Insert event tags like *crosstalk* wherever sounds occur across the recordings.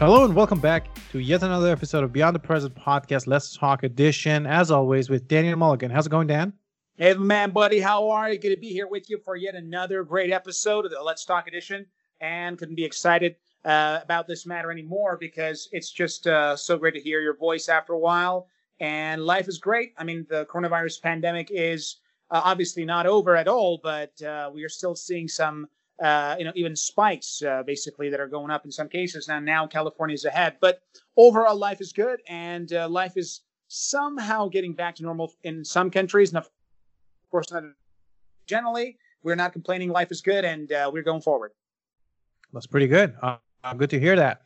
Hello and welcome back to yet another episode of Beyond the Present podcast, Let's Talk Edition. As always, with Daniel Mulligan. How's it going, Dan? Hey, man, buddy, how are you? Good to be here with you for yet another great episode of the Let's Talk Edition. And couldn't be excited uh, about this matter anymore because it's just uh, so great to hear your voice after a while. And life is great. I mean, the coronavirus pandemic is uh, obviously not over at all, but uh, we are still seeing some uh, you know, even spikes uh, basically that are going up in some cases. Now, now California is ahead, but overall life is good and uh, life is somehow getting back to normal in some countries. And of course, not generally, we're not complaining. Life is good and uh, we're going forward. That's pretty good. Uh, good to hear that.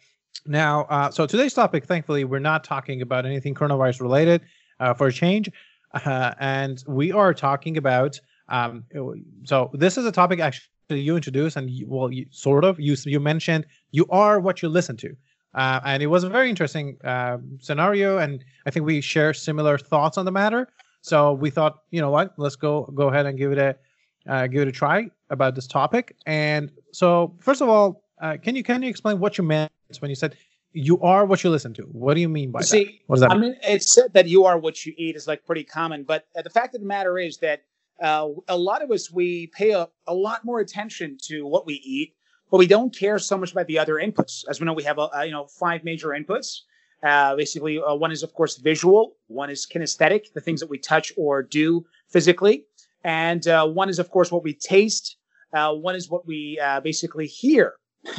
Now, so today's topic, thankfully, we're not talking about anything coronavirus related for a change. and we are talking about um, so this is a topic actually you introduced and you, well you, sort of you you mentioned you are what you listen to. Uh, and it was a very interesting uh, scenario and i think we share similar thoughts on the matter. So we thought you know what let's go go ahead and give it a uh, give it a try about this topic. And so first of all uh, can you can you explain what you meant when you said you are what you listen to? What do you mean by See, that what does that I mean? mean, it's said that you are what you eat is like pretty common, but uh, the fact of the matter is that uh, a lot of us we pay a, a lot more attention to what we eat, but we don't care so much about the other inputs. As we know, we have a, you know five major inputs. Uh, basically, uh, one is of course visual, one is kinesthetic, the things that we touch or do physically, and uh, one is of course what we taste. Uh, one is what we uh, basically hear,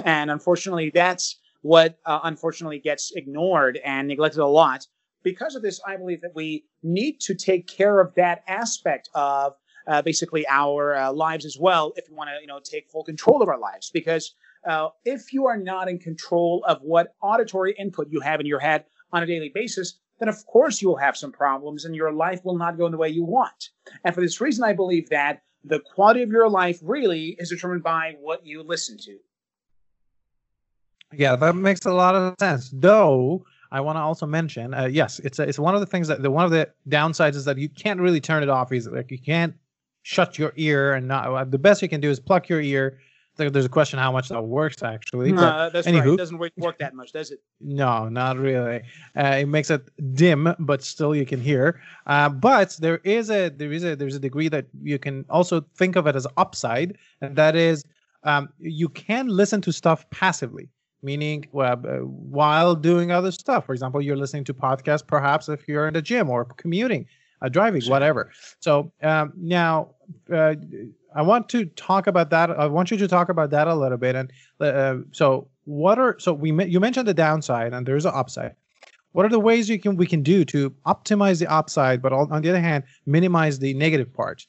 and unfortunately, that's what unfortunately gets ignored and neglected a lot. Because of this, I believe that we need to take care of that aspect of uh, basically our uh, lives as well if we want to you know take full control of our lives. Because uh, if you are not in control of what auditory input you have in your head on a daily basis then of course you will have some problems and your life will not go in the way you want. And for this reason i believe that the quality of your life really is determined by what you listen to. Yeah that makes a lot of sense. Though I want to also mention, uh, yes, it's a, it's one of the things that the one of the downsides is that you can't really turn it off. Is like you can't shut your ear and not uh, the best you can do is pluck your ear. There's a question how much that works actually no, but that's anywho, right it doesn't work that much does it? No not really. Uh, it makes it dim but still you can hear. Uh, but there is a there is a there's a degree that you can also think of it as upside and that is um, you can listen to stuff passively meaning uh, while doing other stuff. For example you're listening to podcasts perhaps if you're in the gym or commuting uh, driving, whatever. So um, now uh, I want to talk about that. I want you to talk about that a little bit. And uh, so, what are so we you mentioned the downside and there's an upside. What are the ways you can we can do to optimize the upside, but on, on the other hand, minimize the negative parts?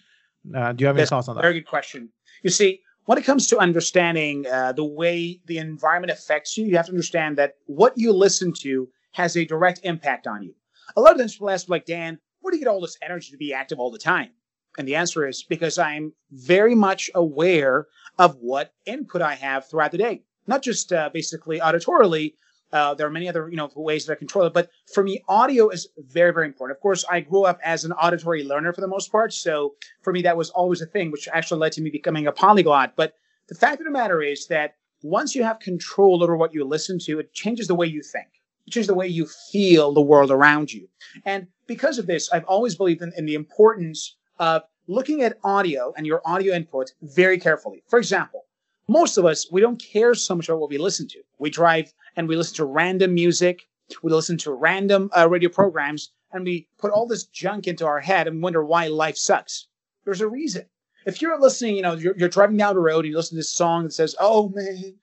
Uh, do you have any That's thoughts on that? Very good question. You see, when it comes to understanding uh, the way the environment affects you, you have to understand that what you listen to has a direct impact on you. A lot of times people ask, like, Dan, where do you get all this energy to be active all the time? And the answer is because I'm very much aware of what input I have throughout the day, not just uh, basically auditorily. Uh, there are many other you know ways that I control it, but for me, audio is very very important. Of course, I grew up as an auditory learner for the most part, so for me that was always a thing, which actually led to me becoming a polyglot. But the fact of the matter is that once you have control over what you listen to, it changes the way you think change the way you feel the world around you. And because of this, I've always believed in, in the importance of looking at audio and your audio input very carefully. For example, most of us, we don't care so much about what we listen to. We drive and we listen to random music. We listen to random uh, radio programs and we put all this junk into our head and wonder why life sucks. There's a reason. If you're listening, you know, you're, you're driving down the road and you listen to this song that says, Oh man,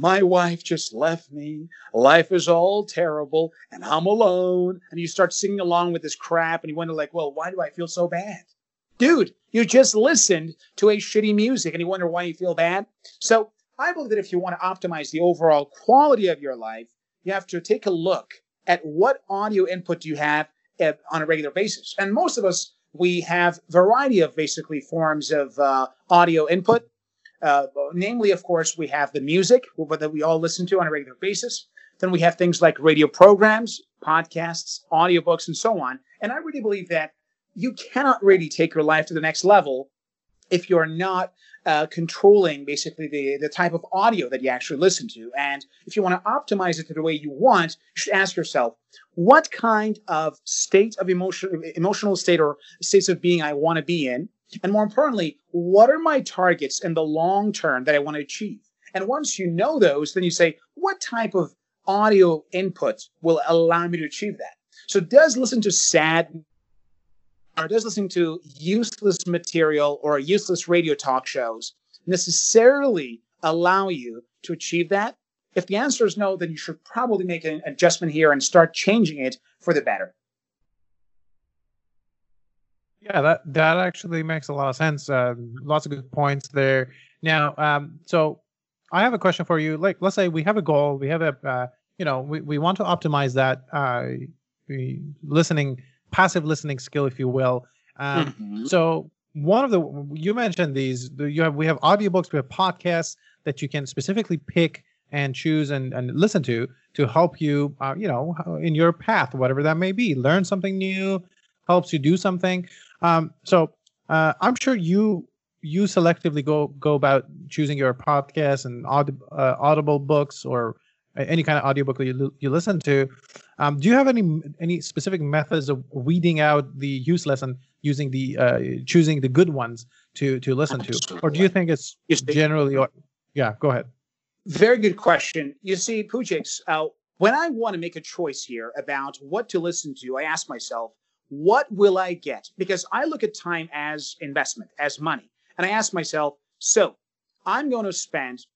my wife just left me. Life is all terrible and I'm alone. And you start singing along with this crap and you wonder like, well, why do I feel so bad? Dude, you just listened to a shitty music and you wonder why you feel bad. So I believe that if you want to optimize the overall quality of your life, you have to take a look at what audio input do you have eh, on a regular basis. And most of us, we have variety of basically forms of uh, audio input. Uh, namely, of course, we have the music that we all listen to on a regular basis. Then we have things like radio programs, podcasts, audiobooks, and so on. And I really believe that you cannot really take your life to the next level if you're not uh, controlling basically the, the type of audio that you actually listen to. And if you want to optimize it to the way you want, you should ask yourself, what kind of state of emotion, emotional state or states of being I want to be in? And more importantly, what are my targets in the long term that I want to achieve? And once you know those, then you say, what type of audio input will allow me to achieve that? So does listen to sad or does listening to useless material or useless radio talk shows necessarily allow you to achieve that? If the answer is no, then you should probably make an adjustment here and start changing it for the better. Yeah, that that actually makes a lot of sense. Uh, lots of good points there. Now, um, so I have a question for you. Like, let's say we have a goal, we have a, uh, you know, we, we want to optimize that uh, listening, passive listening skill, if you will. Um, mm-hmm. So one of the you mentioned these. You have we have audiobooks, we have podcasts that you can specifically pick and choose and, and listen to to help you, uh, you know, in your path, whatever that may be. Learn something new, helps you do something. Um, so uh, I'm sure you you selectively go go about choosing your podcast and aud- uh, audible books or any kind of audiobook that you, you listen to um, do you have any any specific methods of weeding out the useless and using the uh, choosing the good ones to to listen to? Or do you think it's just generally Or, yeah go ahead. Very good question. You see Pujix, uh, when i want to make a choice here about what to listen to i ask myself what will i get? Because i look at time as investment as money. And I ask myself, so I'm going to spend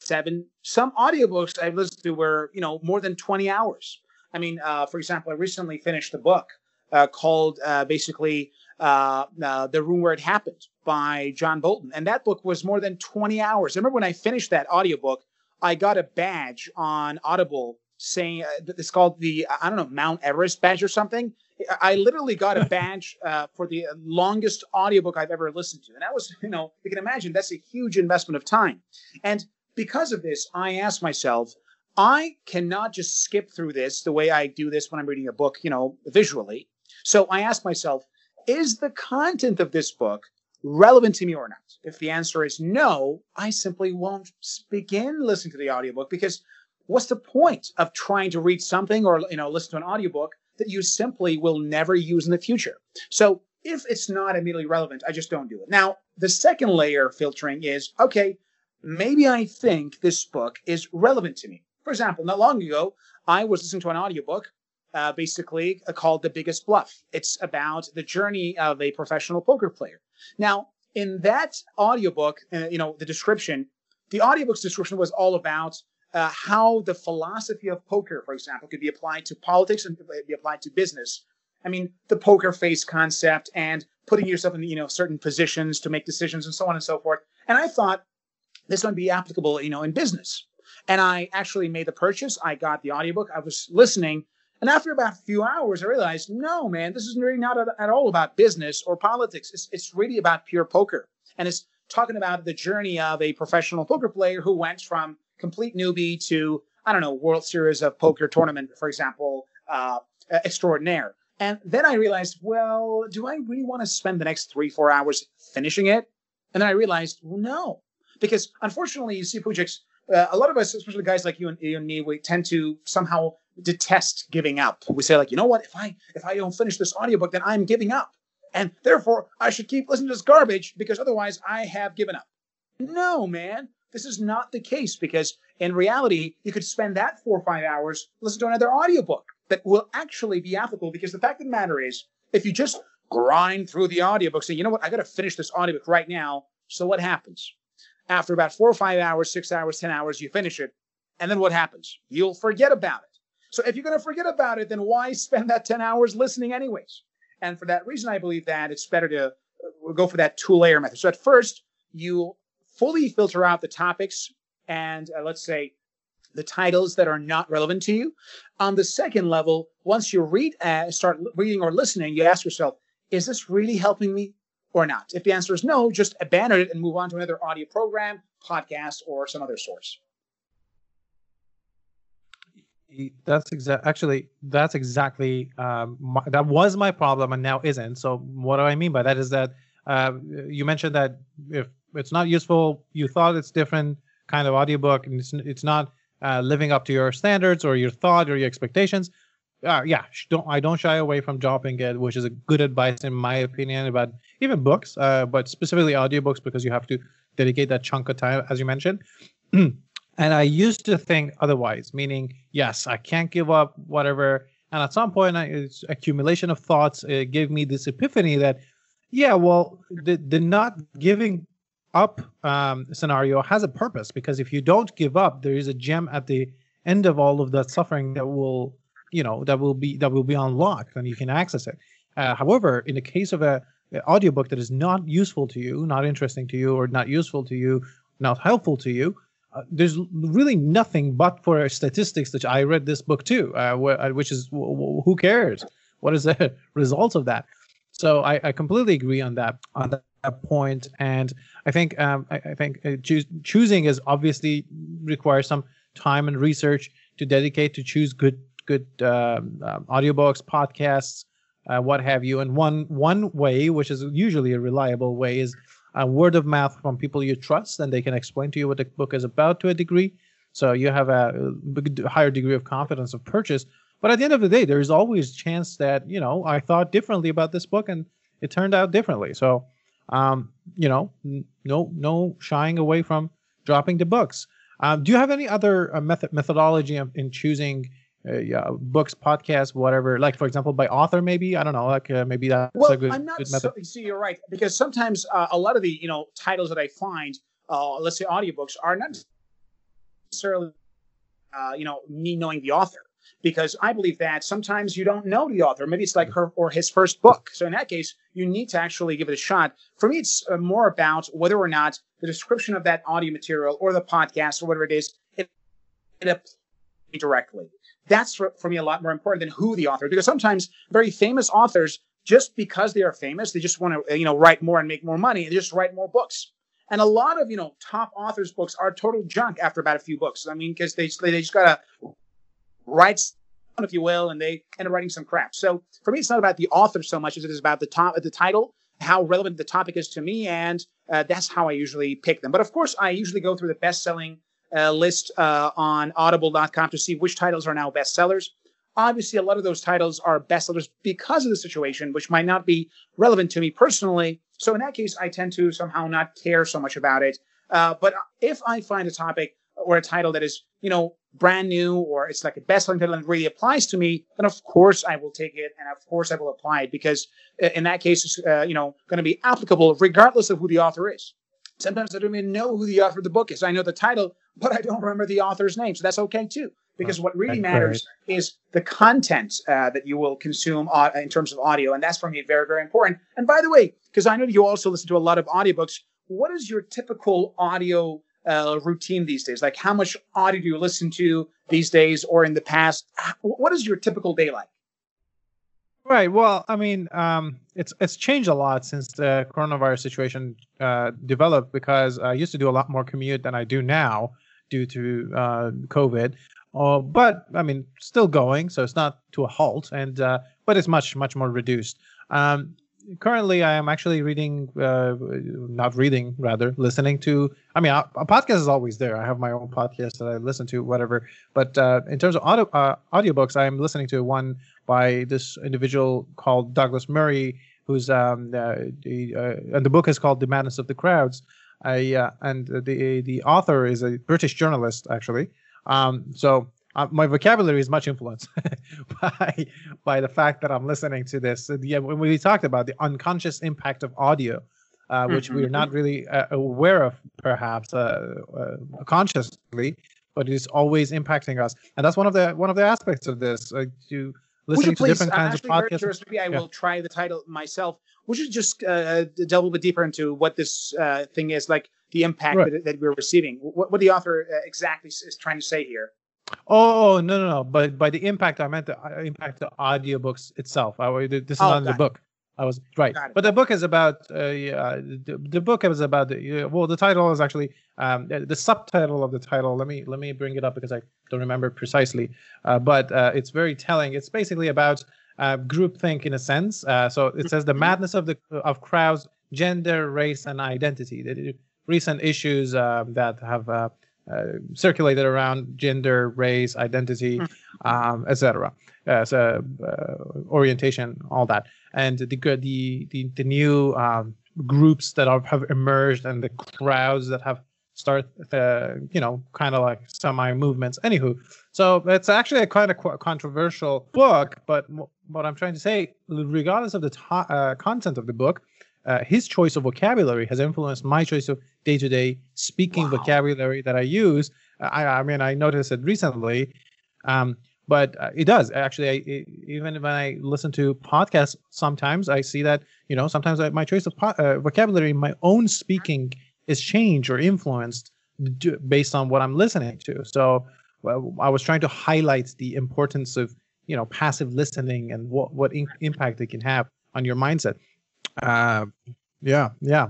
seven, some audiobooks I've listened to were, you know, more than 20 hours. I mean, uh, for example, I recently finished a book uh, called uh, basically uh, uh, The Room Where It Happened by John Bolton. And that book was more than 20 hours. I remember when I finished that audiobook, I got a badge on Audible saying uh, it's called the, I don't know, Mount Everest badge or something. I literally got a *laughs* badge uh, for the longest audiobook I've ever listened to. And that was, you know, you can imagine that's a huge investment of time. And because of this, I asked myself, I cannot just skip through this the way I do this when I'm reading a book, you know, visually. So I ask myself, is the content of this book relevant to me or not? If the answer is no, I simply won't begin listening to the audiobook because what's the point of trying to read something or, you know, listen to an audiobook that you simply will never use in the future. So if it's not immediately relevant, I just don't do it. Now, the second layer of filtering is okay, maybe I think this book is relevant to me. For example, not long ago, I was listening to an audiobook uh, basically uh, called The Biggest Bluff. It's about the journey of a professional poker player. Now, in that audiobook, uh, you know, the description, the audiobook's description was all about uh, how the philosophy of poker, for example, could be applied to politics and be applied to business. I mean, the poker face concept and putting yourself in you know certain positions to make decisions and so on and so forth. And I thought this might be applicable, you know, in business. And I actually made the purchase. I got the audiobook. I was listening. And after about a few hours, I realized, no, man, this is really not at all about business or politics. It's, it's really about pure poker. And it's talking about the journey of a professional poker player who went from complete newbie to I don't know World Series of Poker tournament, for example, uh, extraordinaire. And then I realized, well, do I really want to spend the next three four hours finishing it? And then I realized, well, no, because unfortunately, you see, Pujix, uh, a lot of us, especially guys like you and, you and me, we tend to somehow detest giving up. We say like, you know what? If I if I don't finish this audiobook, then I'm giving up, and therefore I should keep listening to this garbage because otherwise I have given up. No, man. This is not the case because in reality, you could spend that four or five hours listening to another audiobook that will actually be applicable because the fact of the matter is, if you just grind through the audiobook, say, you know what, I got to finish this audiobook right now. So what happens? After about four or five hours, six hours, 10 hours, you finish it. And then what happens? You'll forget about it. So if you're going to forget about it, then why spend that 10 hours listening anyways? And for that reason, I believe that it's better to uh, go for that two layer method. So at first, you fully filter out the topics and uh, let's say the titles that are not relevant to you. On the second level, once you read, uh, start reading or listening, you ask yourself, is this really helping me or not? If the answer is no, just abandon it and move on to another audio program, podcast, or some other source. That's exactly actually that's exactly um, my, that was my problem and now isn't. So what do I mean by that is that uh, you mentioned that if it's not useful, you thought it's different kind of audiobook, and it's it's not uh, living up to your standards or your thought or your expectations. Uh, yeah, don't I don't shy away from dropping it, which is a good advice in my opinion about even books, uh, but specifically audiobooks because you have to dedicate that chunk of time, as you mentioned. *clears throat* and I used to think otherwise, meaning yes, I can't give up whatever. And at some point, I, it's accumulation of thoughts. It gave me this epiphany that, yeah, well, the the not giving up um, scenario has a purpose because if you don't give up, there is a gem at the end of all of that suffering that will, you know, that will be that will be unlocked and you can access it. Uh, however, in the case of a, a audiobook that is not useful to you, not interesting to you, or not useful to you, not helpful to you, uh, there's really nothing but for statistics that I read this book too, uh, wh- uh, which is w- w- who cares? What is the *laughs* result of that? So I, I completely agree on that on that point, and I think um, I, I, think uh, choos- choosing is obviously requires some time and research to dedicate to choose good good um, um, audiobooks, podcasts, uh, what have you. And one one way, which is usually a reliable way, is a word of mouth from people you trust, and they can explain to you what the book is about to a degree. So you have a, higher degree of confidence of purchase. But at the end of the day, there is always chance that you know I thought differently about this book, and it turned out differently. So um, you know, no no shying away from dropping the books. Um, do you have any other uh, method methodology in choosing uh, yeah, books, podcasts, whatever? Like for example, by author, maybe I don't know. Like uh, maybe that's well, a good, I'm not good method. So, see, you're right because sometimes uh, a lot of the you know titles that I find, uh, let's say audiobooks, are not necessarily uh, you know me knowing the author because I believe that sometimes you don't know the author. Maybe it's like her or his first book. So in that case, you need to actually give it a shot. For me, it's uh, more about whether or not the description of that audio material or the podcast or whatever it is, it, it directly. That's for, for me a lot more important than who the author, is. because sometimes very famous authors, just because they are famous, they just want to, you know, write more and make more money and just write more books. And a lot of, you know, top authors' books are total junk after about a few books. I mean, because they, they just got to writes if you will, and they end up writing some crap. So for me, it's not about the author so much as it is about the top, the title, how relevant the topic is to me, and uh, that's how I usually pick them. But of course, I usually go through the best-selling uh, list uh, on Audible.com to see which titles are now bestsellers. Obviously, a lot of those titles are bestsellers because of the situation, which might not be relevant to me personally. So in that case, I tend to somehow not care so much about it. Uh, but if I find a topic or a title that is, you know, brand new or it's like a best-selling title and really applies to me, then of course I will take it and of course I will apply it because uh, in that case it's uh, you know going to be applicable regardless of who the author is. Sometimes I don't even know who the author of the book is. I know the title, but I don't remember the author's name, so that's okay too. Because what really matters is the content uh, that you will consume uh, in terms of audio, and that's for me very, very important. And by the way, because I know you also listen to a lot of audiobooks, what is your typical audio uh, routine these days? Like, how much audio do you listen to these days or in the past? What is your typical day like? Right. Well, I mean, um, it's it's changed a lot since the coronavirus situation uh, developed because I used to do a lot more commute than I do now due to uh, COVID. Uh, but I mean, still going, so it's not to a halt, and uh, but it's much much more reduced. Um, currently I am actually reading, uh, not reading, rather listening to. I mean, a, a, podcast is always there. I have my own podcast that I listen to, whatever. But uh, in terms of audio uh, audiobooks, I'm listening to one by this individual called Douglas Murray, who's um, the, and the book is called The Madness of the Crowds. I, uh, and the the author is a British journalist, actually. Um, so uh, my vocabulary is much influenced *laughs* by by the fact that I'm listening to this. Yeah, when we talked about the unconscious impact of audio, uh, which mm-hmm. we're not really uh, aware of, perhaps uh, uh, consciously, but it's always impacting us, and that's one of the one of the aspects of this. Uh, to listening to please, different kinds of podcasts. Curious, maybe I yeah. will try the title myself. Would you just uh, uh, delve a little bit deeper into what this thing is, like the impact right. that, that, we're receiving? What, what the author exactly is trying to say here? Oh no no no! But by the impact, I meant the uh, impact the audiobooks itself. I, this is oh, not in the book. I was right, but the book is about. Uh, yeah, the, the book is about. The, uh, well, the title is actually um, the, the, subtitle of the title. Let me let me bring it up because I don't remember precisely. Uh, but uh, it's very telling. It's basically about uh, groupthink in a sense. Uh, so it says the mm-hmm. madness of the of crowds gender, race, and identity. The recent issues uh, that have circulated around gender, race, identity, hmm. um, etc. Uh, so, uh, orientation, all that, and the the the, the new um, groups that are, have emerged and the crowds that have start uh, you know kind of like semi movements anywho so it's actually a kind of controversial book but what i'm trying to say regardless of the to- uh, content of the book uh, his choice of vocabulary has influenced my choice of day-to-day speaking wow. vocabulary that i use. I, I mean i noticed it recently um, but uh, it does actually I, it, even when i listen to podcasts sometimes i see that you know sometimes I, my choice of po- uh, vocabulary my own speaking is changed or influenced based on what I'm listening to. So well, I was trying to highlight the importance of you know passive listening and what what in- impact it can have on your mindset. Uh, yeah, yeah.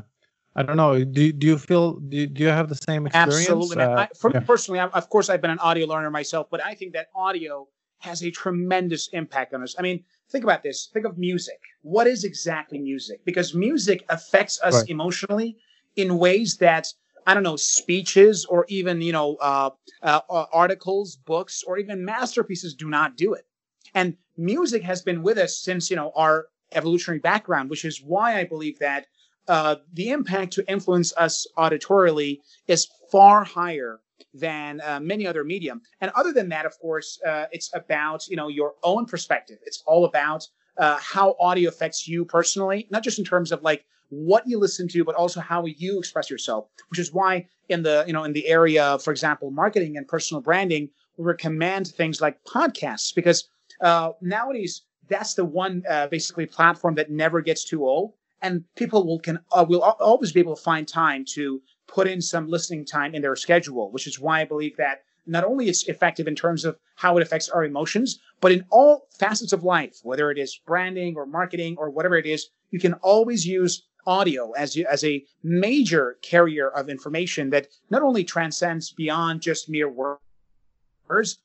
I don't know. Do, do you feel do, do you have the same experience? Absolutely. Uh, I, for yeah. me personally, I, of course, I've been an audio learner myself, but I think that audio has a tremendous impact on us. I mean, think about this. Think of music. What is exactly music? Because music affects us right. emotionally in ways that I don't know speeches or even you know uh, uh, articles, books, or even masterpieces do not do it. And music has been with us since you know our evolutionary background, which is why I believe that uh, the impact to influence us auditorily is far higher than uh, many other medium. And other than that, of course, uh, it's about you know your own perspective. It's all about uh, how audio affects you personally, not just in terms of like what you listen to, but also how you express yourself, which is why in the, you know, in the area, for example, marketing and personal branding, we recommend things like podcasts because uh, nowadays that's the one basically platform that never gets too old and people will can uh, will always be able to find time to put in some listening time in their schedule which is why i believe that not only it's effective in terms of how it affects our emotions but in all facets of life whether it is branding or marketing or whatever it is you can always use audio as as a major carrier of information that not only transcends beyond just mere words,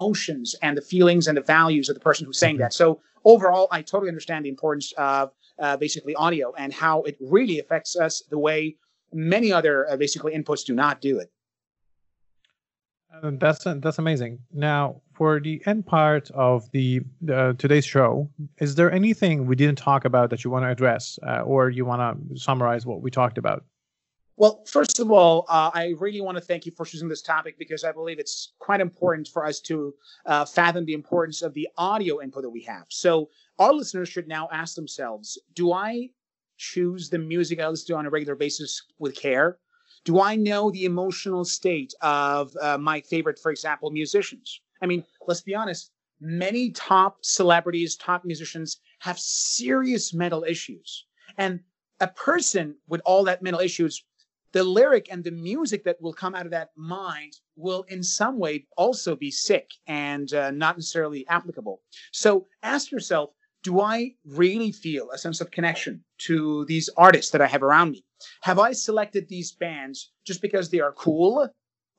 emotions and the feelings and the values of the person who's saying mm-hmm. that. So overall, I totally understand the importance of uh, basically audio and how it really affects us the way many other uh, basically inputs do not do it. Uh, that's that's amazing. Now, for the end part of the uh, today's show, is there anything we didn't talk about that you want to address, uh, or you want to summarize what we talked about? Well, first of all, uh, I really want to thank you for choosing this topic because I believe it's quite important for us to uh, fathom the importance of the audio input that we have. So, our listeners should now ask themselves: Do I choose the music I listen to on a regular basis with care? Do I know the emotional state of uh, my favorite, for example, musicians? I mean, let's be honest, many top celebrities, top musicians have serious mental issues. And a person with all that mental issues, the lyric and the music that will come out of that mind will in some way also be sick and uh, not necessarily applicable. So ask yourself, do I really feel a sense of connection to these artists that I have around me? Have I selected these bands just because they are cool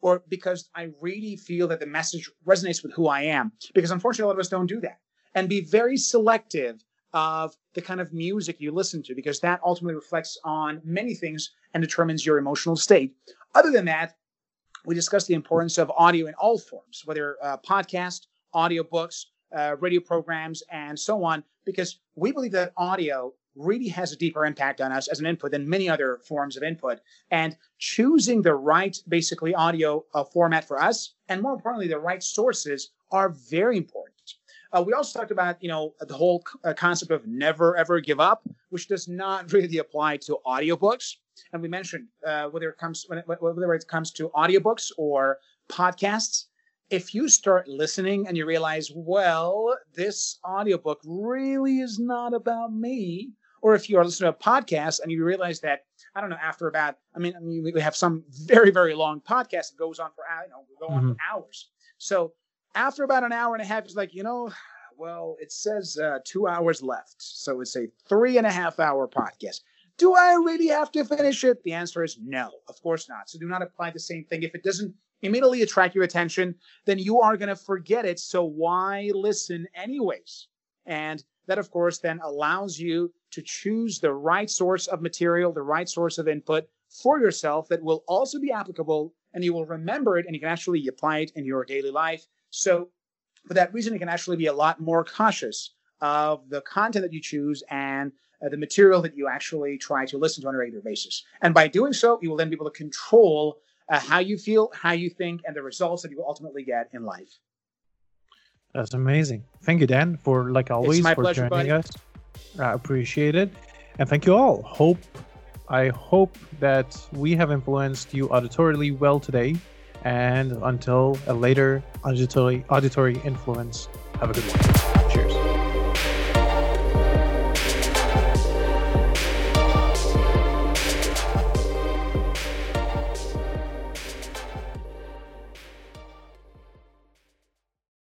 or because I really feel that the message resonates with who I am? Because unfortunately, a lot of us don't do that. And be very selective of the kind of music you listen to because that ultimately reflects on many things and determines your emotional state. Other than that, we discussed the importance of audio in all forms, whether uh, podcast, audiobooks, uh, radio programs, and so on, because we believe that audio really has a deeper impact on us as an input than many other forms of input. And choosing the right, basically, audio uh, format for us, and more importantly, the right sources are very important. Uh, we also talked about, you know, the whole uh, concept of never ever give up, which does not *laughs* really apply to audiobooks. And we mentioned uh, whether it comes whether it comes to audiobooks or podcasts, if you start listening and you realize, well, this audiobook really is not about me, or if you are listening to a podcast and you realize that, I don't know, after about, I mean, I mean we have some very, very long podcast that goes on for, you know, go on mm-hmm. for hours. So after about an hour and a half, it's like, you know, well, it says uh, two hours left. So it's a three and a half hour podcast. Do I really have to finish it? The answer is no, of course not. So do not apply the same thing. If it doesn't immediately attract your attention, then you are going to forget it. So why listen anyways? And that, of course, then allows you to choose the right source of material, the right source of input for yourself that will also be applicable and you will remember it and you can actually apply it in your daily life. So, for that reason, you can actually be a lot more cautious of the content that you choose and uh, the material that you actually try to listen to on a regular basis. And by doing so, you will then be able to control uh, how you feel, how you think, and the results that you will ultimately get in life. That's amazing. Thank you, Dan, for like always for pleasure, joining buddy. us. I appreciate it, and thank you all. Hope I hope that we have influenced you auditorily well today. And until a later auditory auditory influence, have a good one.